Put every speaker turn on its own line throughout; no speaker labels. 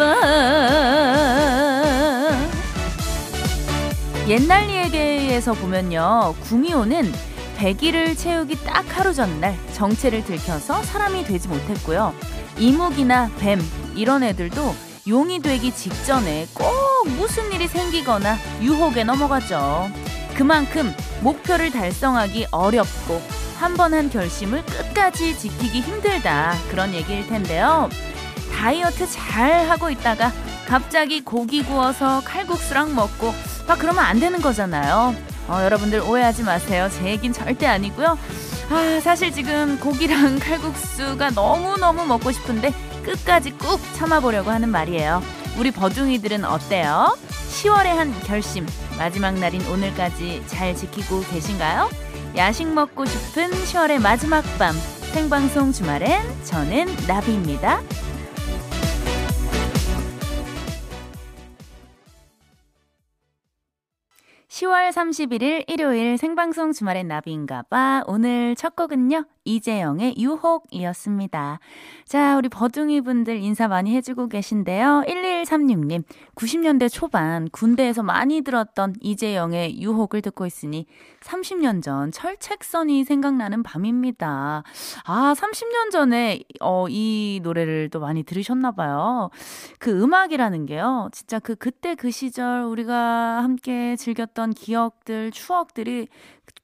봐. 옛날 얘기에서 보면요. 구미호는 100일을 채우기 딱 하루 전날 정체를 들켜서 사람이 되지 못했고요. 이묵이나 뱀 이런 애들도 용이 되기 직전에 꼭 무슨 일이 생기거나 유혹에 넘어가죠. 그만큼 목표를 달성하기 어렵고 한 번한 결심을 끝까지 지키기 힘들다 그런 얘기일 텐데요. 다이어트 잘 하고 있다가 갑자기 고기 구워서 칼국수랑 먹고 막 그러면 안 되는 거잖아요. 어, 여러분들 오해하지 마세요. 제 얘긴 절대 아니고요. 아, 사실 지금 고기랑 칼국수가 너무너무 먹고 싶은데 끝까지 꾹 참아보려고 하는 말이에요. 우리 버둥이들은 어때요? 10월에 한 결심, 마지막 날인 오늘까지 잘 지키고 계신가요? 야식 먹고 싶은 10월의 마지막 밤, 생방송 주말엔 저는 나비입니다. 10월 31일 일요일 생방송 주말엔 나비인가봐. 오늘 첫 곡은요. 이재영의 유혹이었습니다. 자, 우리 버둥이 분들 인사 많이 해주고 계신데요. 1136님, 90년대 초반 군대에서 많이 들었던 이재영의 유혹을 듣고 있으니 30년 전 철책선이 생각나는 밤입니다. 아, 30년 전에 어, 이 노래를 또 많이 들으셨나봐요. 그 음악이라는 게요. 진짜 그 그때 그 시절 우리가 함께 즐겼던 기억들, 추억들이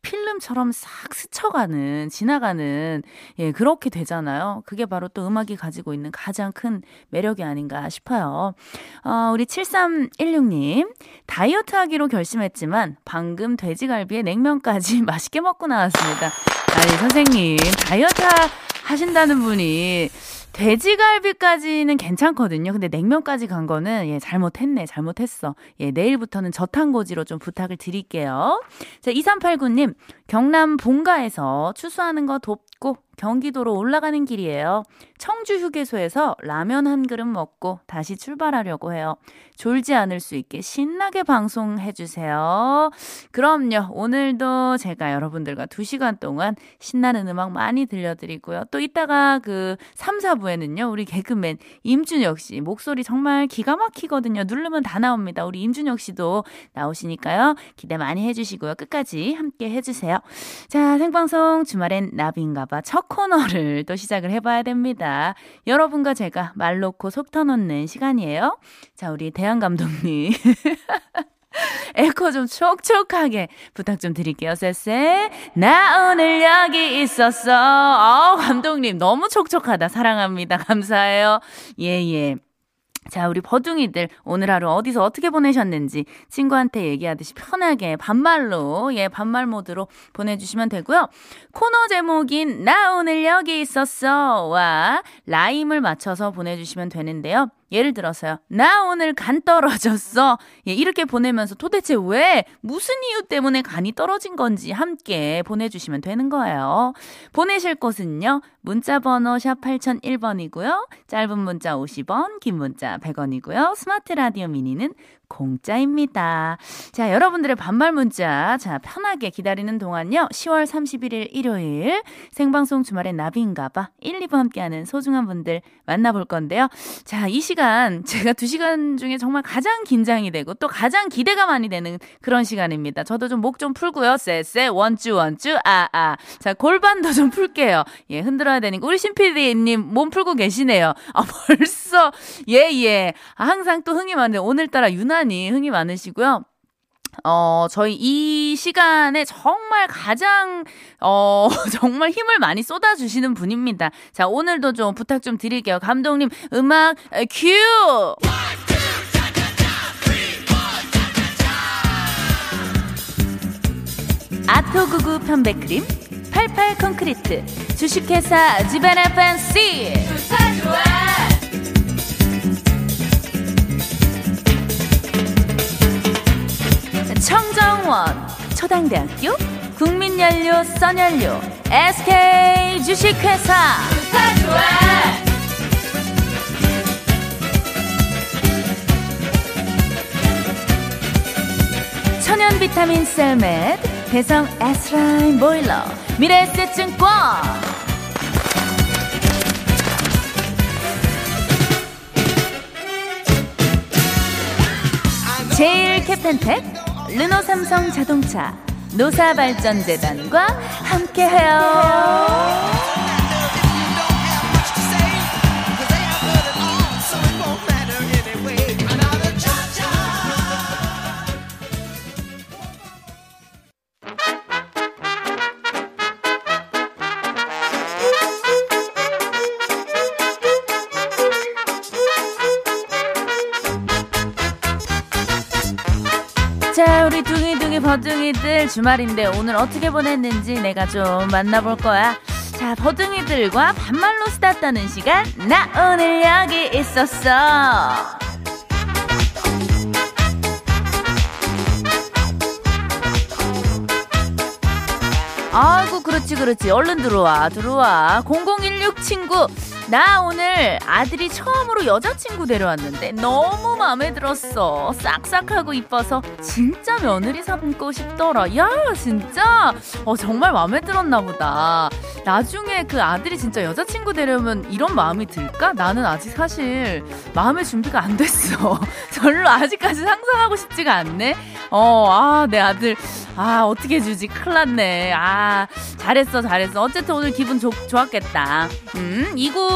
필름처럼 싹 스쳐가는, 지나가는, 예, 그렇게 되잖아요. 그게 바로 또 음악이 가지고 있는 가장 큰 매력이 아닌가 싶어요. 어, 우리 7316님, 다이어트 하기로 결심했지만, 방금 돼지갈비에 냉면까지 맛있게 먹고 나왔습니다. 아니, 선생님, 다이어트 하신다는 분이, 돼지갈비까지는 괜찮거든요. 근데 냉면까지 간 거는 예, 잘못했네. 잘못했어. 예, 내일부터는 저탄고지로 좀 부탁을 드릴게요. 자, 2389님. 경남 본가에서 추수하는 거 돕고 경기도로 올라가는 길이에요. 청주 휴게소에서 라면 한 그릇 먹고 다시 출발하려고 해요. 졸지 않을 수 있게 신나게 방송해 주세요. 그럼요. 오늘도 제가 여러분들과 2시간 동안 신나는 음악 많이 들려드리고요. 또 이따가 그 3, 4부에는요. 우리 개그맨 임준혁 씨 목소리 정말 기가 막히거든요. 누르면 다 나옵니다. 우리 임준혁 씨도 나오시니까요. 기대 많이 해 주시고요. 끝까지 함께 해 주세요. 자, 생방송 주말엔 나비인가 봐 첫 코너를 또 시작을 해봐야 됩니다. 여러분과 제가 말 놓고 속 터놓는 시간이에요. 자, 우리 대한 감독님. 에코 좀 촉촉하게 부탁 좀 드릴게요, 쎄쎄. 나 오늘 여기 있었어. 어, 감독님, 너무 촉촉하다. 사랑합니다. 감사해요. 예, 예. 자, 우리 버둥이들 오늘 하루 어디서 어떻게 보내셨는지 친구한테 얘기하듯이 편하게 반말로, 예, 반말 모드로 보내주시면 되고요. 코너 제목인 나 오늘 여기 있었어 와 라임을 맞춰서 보내주시면 되는데요. 예를 들어서요. 나 오늘 간 떨어졌어. 예, 이렇게 보내면서 도대체 왜, 무슨 이유 때문에 간이 떨어진 건지 함께 보내주시면 되는 거예요. 보내실 곳은요. 문자번호 샵 8001번이고요. 짧은 문자 50원, 긴 문자 100원이고요. 스마트 라디오 미니는 공짜입니다. 자, 여러분들의 반말 문자, 자, 편하게 기다리는 동안요. 10월 31일 일요일 생방송 주말에 나비인가봐 1, 2부 함께하는 소중한 분들 만나볼 건데요. 자, 이 시간, 제가 2시간 중에 정말 가장 긴장이 되고 또 가장 기대가 많이 되는 그런 시간입니다. 저도 좀 목좀 좀 풀고요. 쎄쎄, 원쭈, 원쭈, 아, 아. 자, 골반도 좀 풀게요. 예, 흔들어야 되니까. 우리 신PD님 몸 풀고 계시네요. 아, 벌써, 예, 예. 아, 항상 또 흥이 많은데 오늘따라 유나 유난히 흥이 많으시고요. 어, 저희 이 시간에 정말 가장, 어, 정말 힘을 많이 쏟아주시는 분입니다. 자, 오늘도 좀 부탁 좀 드릴게요. 감독님, 음악, 큐! 아토구구 편백크림, 88 콘크리트, 주식회사 지바나 팬시! 청정원 초당대학교 국민연료 써연료 SK 주식회사. 천연 비타민 셀멧 대성 에스라인 보일러 미래에셋증권. 제일 캡텐텍 르노 삼성 자동차, 노사발전재단과 함께해요. 버둥이들 주말인데 오늘 어떻게 보냈는지 내가 좀 만나볼 거야. 자, 버둥이들과 반말로 수다 떠는 시간. 나 오늘 여기 있었어. 아이고, 그렇지, 그렇지. 얼른 들어와, 들어와. 0016 친구. 나 오늘 아들이 처음으로 여자친구 데려왔는데 너무 마음에 들었어. 싹싹하고 이뻐서 진짜 며느리 삼고 싶더라. 야, 진짜? 어, 정말 마음에 들었나 보다. 나중에 그 아들이 진짜 여자친구 데려오면 이런 마음이 들까? 나는 아직 사실 마음의 준비가 안 됐어. 별로 아직까지 상상하고 싶지가 않네. 어, 아, 내 아들. 아, 어떻게 해주지? 큰일 났네. 아, 잘했어, 잘했어. 어쨌든 오늘 기분 좋, 좋았겠다. 음,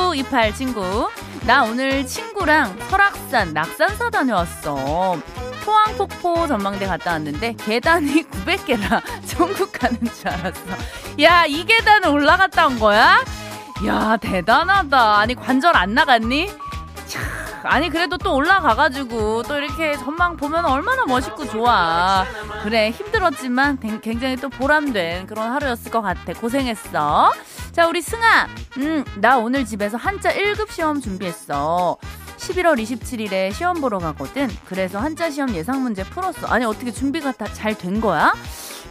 2928 친구. 나 오늘 친구랑 설악산, 낙산사 다녀왔어. 포항폭포 전망대 갔다 왔는데 계단이 900개라 천국 가는 줄 알았어. 야, 이 계단을 올라갔다 온 거야? 야, 대단하다. 아니, 관절 안 나갔니? 아니 그래도 또 올라가가지고 또 이렇게 전망 보면 얼마나 멋있고 좋아. 그래 힘들었지만 굉장히 또 보람된 그런 하루였을 것 같아. 고생했어. 자 우리 승아, 음나 오늘 집에서 한자 1급 시험 준비했어. 11월 27일에 시험 보러 가거든. 그래서 한자 시험 예상 문제 풀었어. 아니 어떻게 준비가 다 잘 된 거야?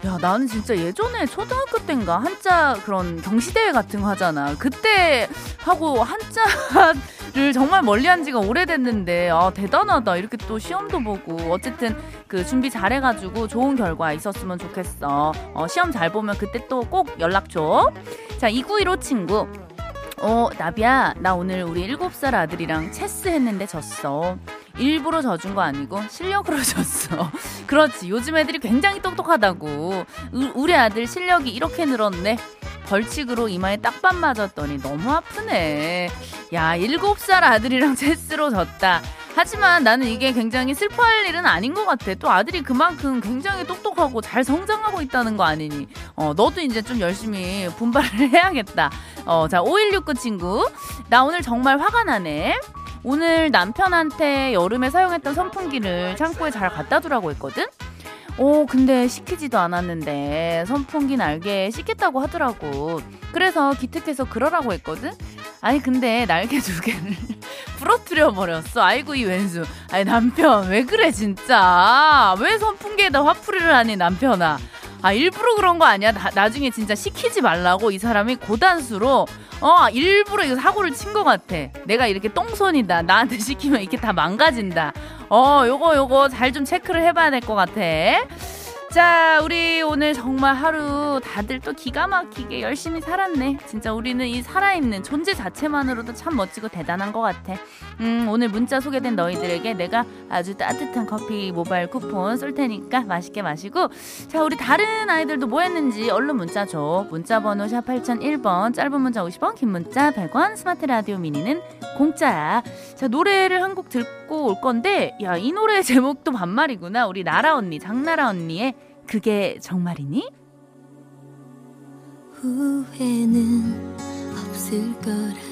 야, 나는 진짜 예전에 초등학교 때인가 한자 그런 경시대회 같은 거 하잖아. 그때 하고 한자 를 정말 멀리 한 지가 오래됐는데, 아, 대단하다. 이렇게 또 시험도 보고. 어쨌든 그 준비 잘해가지고 좋은 결과 있었으면 좋겠어. 어, 시험 잘 보면 그때 또 꼭 연락 줘. 자, 2915 친구. 어, 나비야, 나 오늘 우리 7살 아들이랑 체스 했는데 졌어. 일부러 져준 거 아니고 실력으로 졌어. 그렇지. 요즘 애들이 굉장히 똑똑하다고. 우, 우리 아들 실력이 이렇게 늘었네. 벌칙으로 이마에 딱밤 맞았더니 너무 아프네. 야, 7살 아들이랑 체스로 졌다. 하지만 나는 이게 굉장히 슬퍼할 일은 아닌 것 같아. 또 아들이 그만큼 굉장히 똑똑하고 잘 성장하고 있다는 거 아니니. 어, 너도 이제 좀 열심히 분발을 해야겠다. 어, 자, 5169 친구. 나 오늘 정말 화가 나네. 오늘 남편한테 여름에 사용했던 선풍기를 창고에 잘 갖다 두라고 했거든? 오, 근데 시키지도 않았는데 선풍기 날개 씻겠다고 하더라고. 그래서 기특해서 그러라고 했거든? 아니, 근데 날개 두 개를 부러뜨려 버렸어. 아이고, 이 왼수. 아니, 남편, 왜 그래, 진짜. 왜 선풍기에다 화풀이를 하니, 남편아. 아, 일부러 그런 거 아니야? 나, 나중에 진짜 시키지 말라고 이 사람이 고단수로 어, 일부러 이거 사고를 친 것 같아. 내가 이렇게 똥손이다. 나한테 시키면 이렇게 다 망가진다. 어, 요거, 요거 잘 좀 체크를 해봐야 될 것 같아. 자, 우리 오늘 정말 하루 다들 또 기가 막히게 열심히 살았네. 진짜 우리는 이 살아있는 존재 자체만으로도 참 멋지고 대단한 것 같아. 음, 오늘 문자 소개된 너희들에게 내가 아주 따뜻한 커피 모바일 쿠폰 쏠 테니까 맛있게 마시고. 자, 우리 다른 아이들도 뭐 했는지 얼른 문자 줘. 문자 번호 샵 8001번, 짧은 문자 50원, 긴 문자 100원, 스마트 라디오 미니는 공짜야. 자, 노래를 한 곡 듣고 올 건데, 야, 이 노래 제목도 반말이구나. 우리 나라 언니, 장나라 언니의 그게 정말이니? 후회는 없을 거라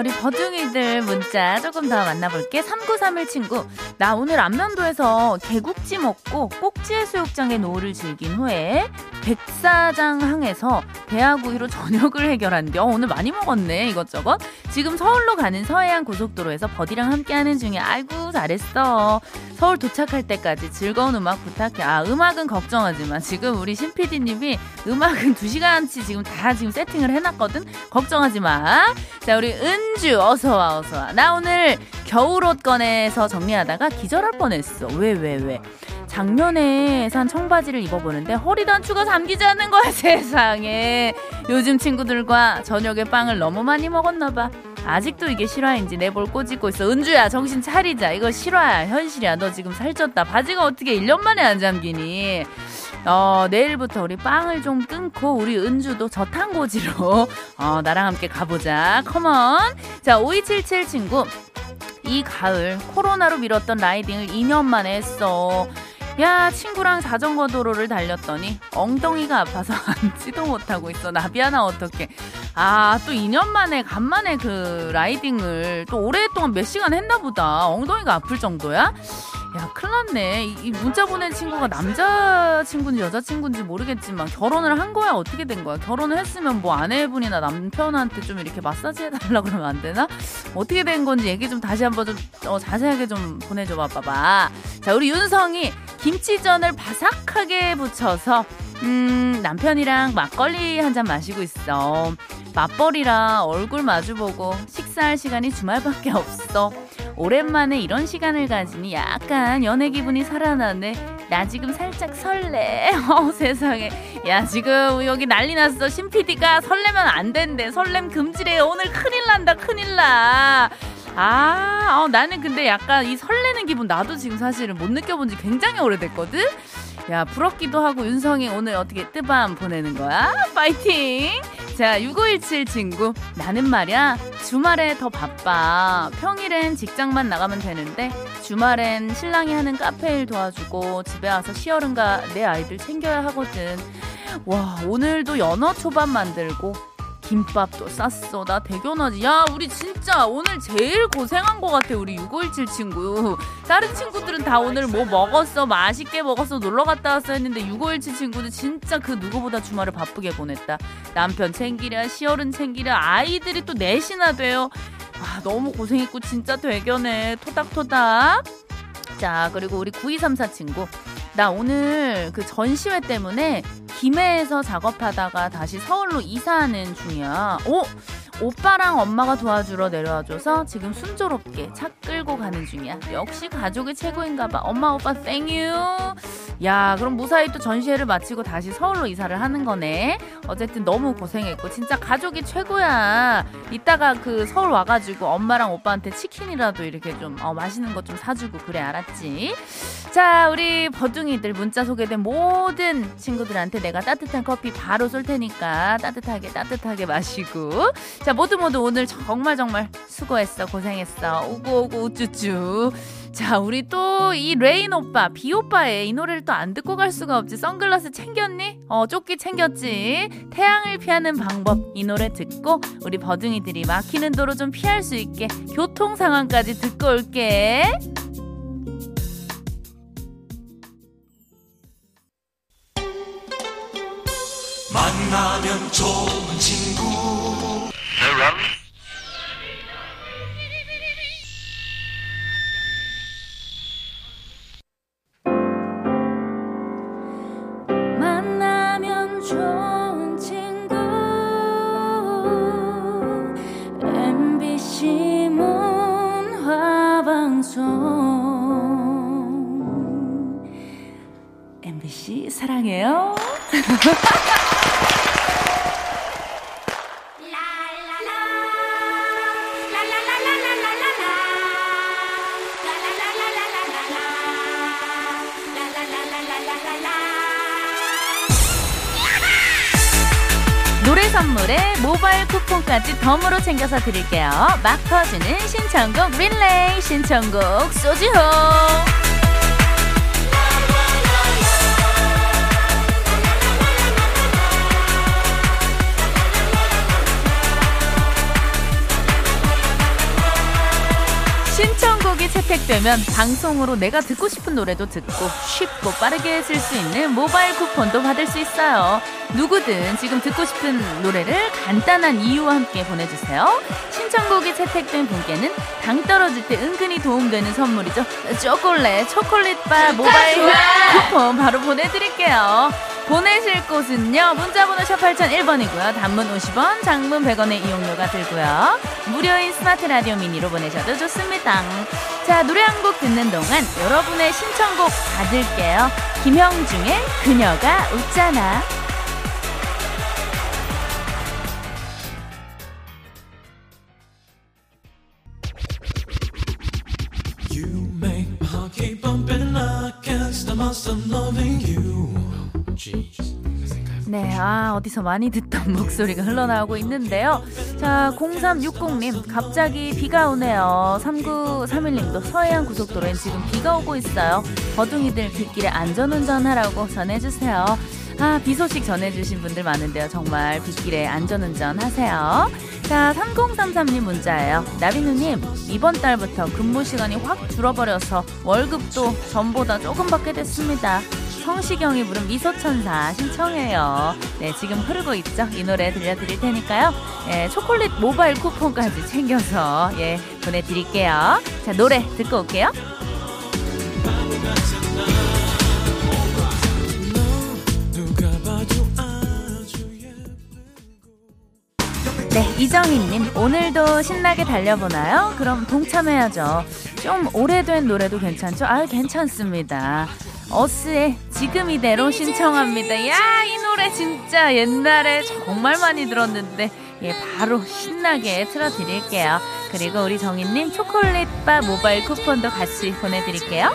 우리 버둥이들 문자 조금 더 만나볼게. 3931 친구. 나 오늘 안면도에서 개국지 먹고 꼭지해 수욕장의 노을을 즐긴 후에 백사장항에서 대하구이로 저녁을 해결한데 어, 오늘 많이 먹었네 이것저것. 지금 서울로 가는 서해안 고속도로에서 버디랑 함께하는 중에 아이고 잘했어. 서울 도착할 때까지 즐거운 음악 부탁해. 아 음악은 걱정하지 마 지금 우리 신 PD님이 음악은 2시간치 지금 다 지금 세팅을 해놨거든. 걱정하지 마 자 우리 은주 어서와 어서와. 나 오늘 겨울옷 꺼내서 정리하다가 기절할 뻔했어. 왜 왜, 왜. 작년에 산 청바지를 입어보는데 허리 단추가 잠기지 않는 거야 세상에. 요즘 친구들과 저녁에 빵을 너무 많이 먹었나봐. 아직도 이게 실화인지 내볼 꼬집고 있어. 은주야 정신 차리자. 이거 실화야. 현실이야. 너 지금 살쪘다. 바지가 어떻게 1년 만에 안 잠기니 어, 내일부터 우리 빵을 좀 끊고 우리 은주도 저탄고지로 어, 나랑 함께 가보자. 컴온. 자, 5277 친구. 이 가을 코로나로 미뤘던 라이딩을 2년 만에 했어. 야 친구랑 자전거 도로를 달렸더니 엉덩이가 아파서 앉지도 못하고 있어 나비아나 어떡해 아또 2년 만에 간만에 그 라이딩을 또 오랫동안 몇 시간 했나 보다 엉덩이가 아플 정도야 야, 큰일 났네. 이, 이 문자 보낸 친구가 남자친구인지 여자친구인지 모르겠지만 결혼을 한 거야? 어떻게 된 거야? 결혼을 했으면 뭐 아내분이나 남편한테 좀 이렇게 마사지 해달라 그러면 안 되나? 어떻게 된 건지 얘기 좀 다시 한번 좀 어, 자세하게 좀 보내줘 봐봐봐. 자, 우리 윤성이 김치전을 바삭하게 부쳐서 음, 남편이랑 막걸리 한 잔 마시고 있어. 맞벌이라 얼굴 마주보고 식사할 시간이 주말밖에 없어. 오랜만에 이런 시간을 가지니 약간 연애 기분이 살아나네. 나 지금 살짝 설레. 어, 세상에. 야, 지금 여기 난리 났어. 신 PD가 설레면 안 된대. 설렘 금지래. 오늘 큰일 난다, 큰일 나. 아, 어, 나는 근데 약간 이 설레는 기분 나도 지금 사실은 못 느껴본 지 굉장히 오래됐거든? 야, 부럽기도 하고 윤성이 오늘 어떻게 뜨밤 보내는 거야? 파이팅! 자, 6517 친구. 나는 말이야, 주말에 더 바빠. 평일엔 직장만 나가면 되는데, 주말엔 신랑이 하는 카페 일 도와주고, 집에 와서 시어른과 내 아이들 챙겨야 하거든. 와, 오늘도 연어 초밥 만들고, 김밥도 쌌어. 나 대견하지. 야, 우리 진짜 오늘 제일 고생한 것 같아. 우리 6517 친구. 다른 친구들은 다 오늘 뭐 먹었어. 맛있게 먹었어. 놀러 갔다 왔어 했는데 6517 친구는 진짜 그 누구보다 주말을 바쁘게 보냈다. 남편 챙기랴, 시어른 챙기랴, 아이들이 또 넷이나 돼요. 아, 너무 고생했고 진짜 대견해. 토닥토닥. 자, 그리고 우리 9234 친구. 나 오늘 그 전시회 때문에 김해에서 작업하다가 다시 서울로 이사하는 중이야. 오! 오빠랑 엄마가 도와주러 내려와줘서 지금 순조롭게 차 끌고 가는 중이야. 역시 가족이 최고인가 봐. 엄마, 오빠, 땡유. 야, 그럼 무사히 또 전시회를 마치고 다시 서울로 이사를 하는 거네. 어쨌든 너무 고생했고, 진짜 가족이 최고야. 이따가 그 서울 와가지고 엄마랑 오빠한테 치킨이라도 이렇게 좀, 어, 맛있는 거좀 사주고, 그래, 알았지? 자, 우리 버둥이들 문자 소개된 모든 친구들한테 내가 따뜻한 커피 바로 쏠 테니까 따뜻하게, 따뜻하게 마시고. 자, 모두 모두 오늘 정말 정말 수고했어. 고생했어. 오고 오고 우쭈쭈. 자, 우리 또 이 레인 오빠, 비 오빠의 이 노래를 또 안 듣고 갈 수가 없지. 선글라스 챙겼니? 어, 조끼 챙겼지. 태양을 피하는 방법 이 노래 듣고 우리 버둥이들이 막히는 도로 좀 피할 수 있게 교통 상황까지 듣고 올게. 만나면 좋은 친구. 사랑해요. 선물에 모바일 쿠폰까지 덤으로 챙겨서 드릴게요. 막 퍼주는 신청곡 릴레이 신청곡 소지호 채택되면 방송으로 내가 듣고 싶은 노래도 듣고 쉽고 빠르게 쓸 수 있는 모바일 쿠폰도 받을 수 있어요. 누구든 지금 듣고 싶은 노래를 간단한 이유와 함께 보내주세요. 신청곡이 채택된 분께는 당 떨어질 때 은근히 도움되는 선물이죠. 초콜릿, 초콜릿바 모바일 쿠폰 바로 보내드릴게요. 보내실 곳은요. 문자번호 샵 8001번이고요. 단문 50원, 장문 100원의 이용료가 들고요. 무료인 스마트 라디오 미니로 보내셔도 좋습니다. 자, 노래 한 곡 듣는 동안 여러분의 신청곡 받을게요. 김형중의 그녀가 웃잖아. 아, 어디서 많이 듣던 목소리가 흘러나오고 있는데요. 자, 0360님, 갑자기 비가 오네요. 3931님도 서해안 고속도로엔 지금 비가 오고 있어요. 버둥이들 빗길에 안전운전 하라고 전해주세요. 아, 비 소식 전해주신 분들 많은데요. 정말 빗길에 안전운전 하세요. 자, 3033님 문자예요. 나비누님, 이번 달부터 근무 시간이 확 줄어버려서 월급도 전보다 조금 받게 됐습니다. 성시경이 부른 미소천사 신청해요. 네, 지금 흐르고 있죠? 이 노래 들려드릴 테니까요. 예, 초콜릿 모바일 쿠폰까지 챙겨서 예, 보내드릴게요. 자, 노래 듣고 올게요. 네, 이정희님, 오늘도 신나게 달려보나요? 그럼 동참해야죠. 좀 오래된 노래도 괜찮죠? 아유, 괜찮습니다. 어스의 지금 이대로 신청합니다. 야, 이 노래 진짜 옛날에 정말 많이 들었는데, 예, 바로 신나게 틀어드릴게요. 그리고 우리 정희님 초콜릿바 모바일 쿠폰도 같이 보내드릴게요.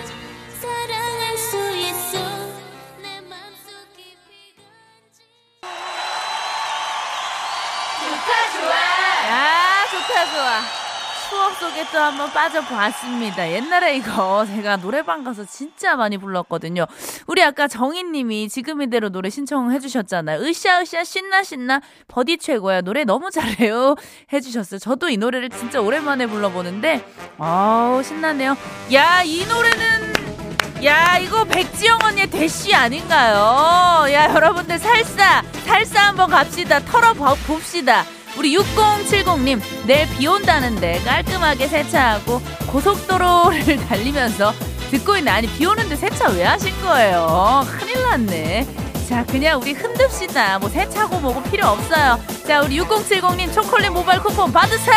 추억 속에 또 한번 빠져봤습니다. 옛날에 이거 제가 노래방 가서 진짜 많이 불렀거든요. 우리 아까 정희님이 지금 이대로 노래 신청해 주셨잖아요. 으쌰으쌰 신나 신나 버디 최고야 노래 너무 잘해요 해주셨어요. 저도 이 노래를 진짜 오랜만에 불러보는데 아우 신나네요. 야 이 노래는 야 이거 백지영 언니의 대시 아닌가요? 야 여러분들 살사 살사 한번 갑시다 털어 봅시다. 우리 6070님, 내일 비 온다는데 깔끔하게 세차하고 고속도로를 달리면서 듣고 있는, 아니, 비 오는데 세차 왜 하신 거예요? 큰일 났네. 자, 그냥 우리 흔듭시다. 뭐 세차고 뭐고 필요 없어요. 자, 우리 6070님 초콜릿 모바일 쿠폰 받으세요!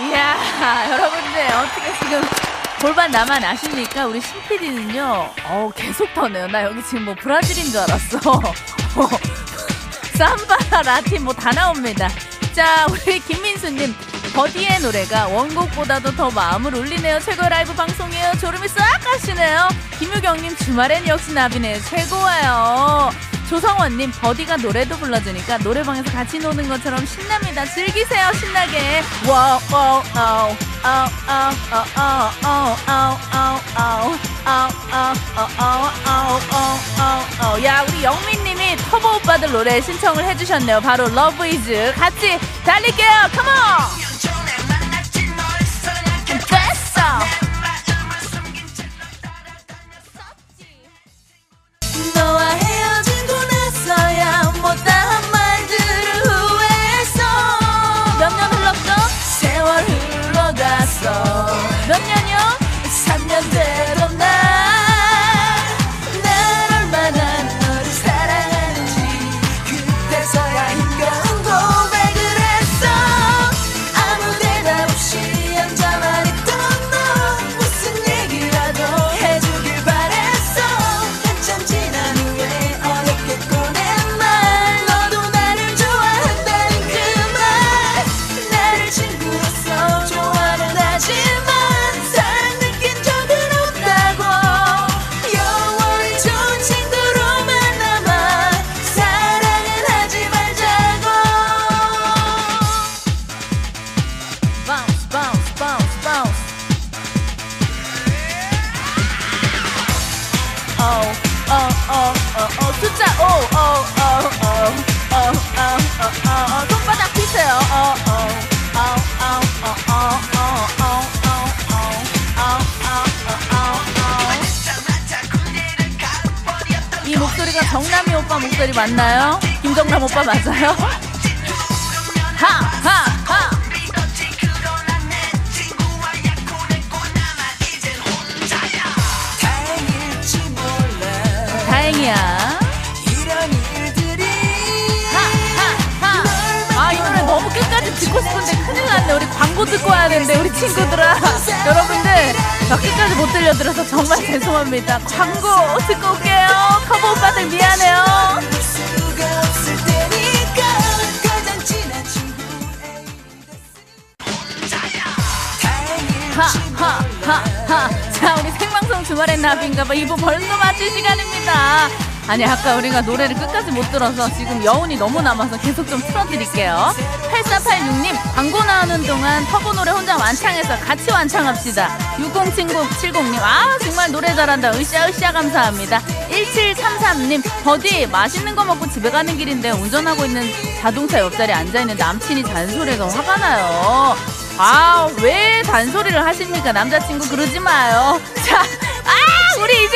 이야, 여러분들, 어떻게 지금 골반 나만 아십니까? 우리 신PD는요, 어 계속 터네요. 나 여기 지금 뭐 브라질인 줄 알았어. 삼바, 라틴 뭐 다 나옵니다. 자, 우리 김민수님, 버디의 노래가 원곡보다도 더 마음을 울리네요. 최고 라이브 방송이에요. 졸음이 싹 가시네요. 김유경님, 주말엔 역시 나비네. 최고예요. 조성원님 버디가 노래도 불러주니까 노래방에서 같이 노는 것처럼 신납니다. 즐기세요 신나게. 야 우리 영민님이 터보 오빠들 노래 신청을 해주셨네요. 바로 러브 이즈 같이 달릴게요. 컴온. 이 목소리가 정남이 오빠 목소리 맞나요? 김정남 오빠 맞아요? 하하 하. 다행이야. 아, 이 노래 너무 끝까지 듣고 싶은데 큰일 났네. 우리 광고 듣고 와야 되는데, 우리 친구들아. 여러분들, 몇 개까지 못 들려드려서 정말 죄송합니다. 광고 듣고 올게요. 커버 오빠들 미안해요. 하하하하 자 우리 생방송 주말엔 나비인가봐 2부 벌써 마칠 시간입니다 아니 아까 우리가 노래를 끝까지 못 들어서 지금 여운이 너무 남아서 계속 좀 틀어드릴게요. 8486님 광고 나오는 동안 터보 노래 혼자 완창해서 같이 완창합시다. 6070님 아 정말 노래 잘한다. 으쌰으쌰 감사합니다. 1733님 버디 맛있는 거 먹고 집에 가는 길인데 운전하고 있는 자동차 옆자리에 앉아있는 남친이 잔소리가 화가 나요. 아, 왜 잔소리를 하십니까? 남자친구 그러지 마요. 자, 아, 우리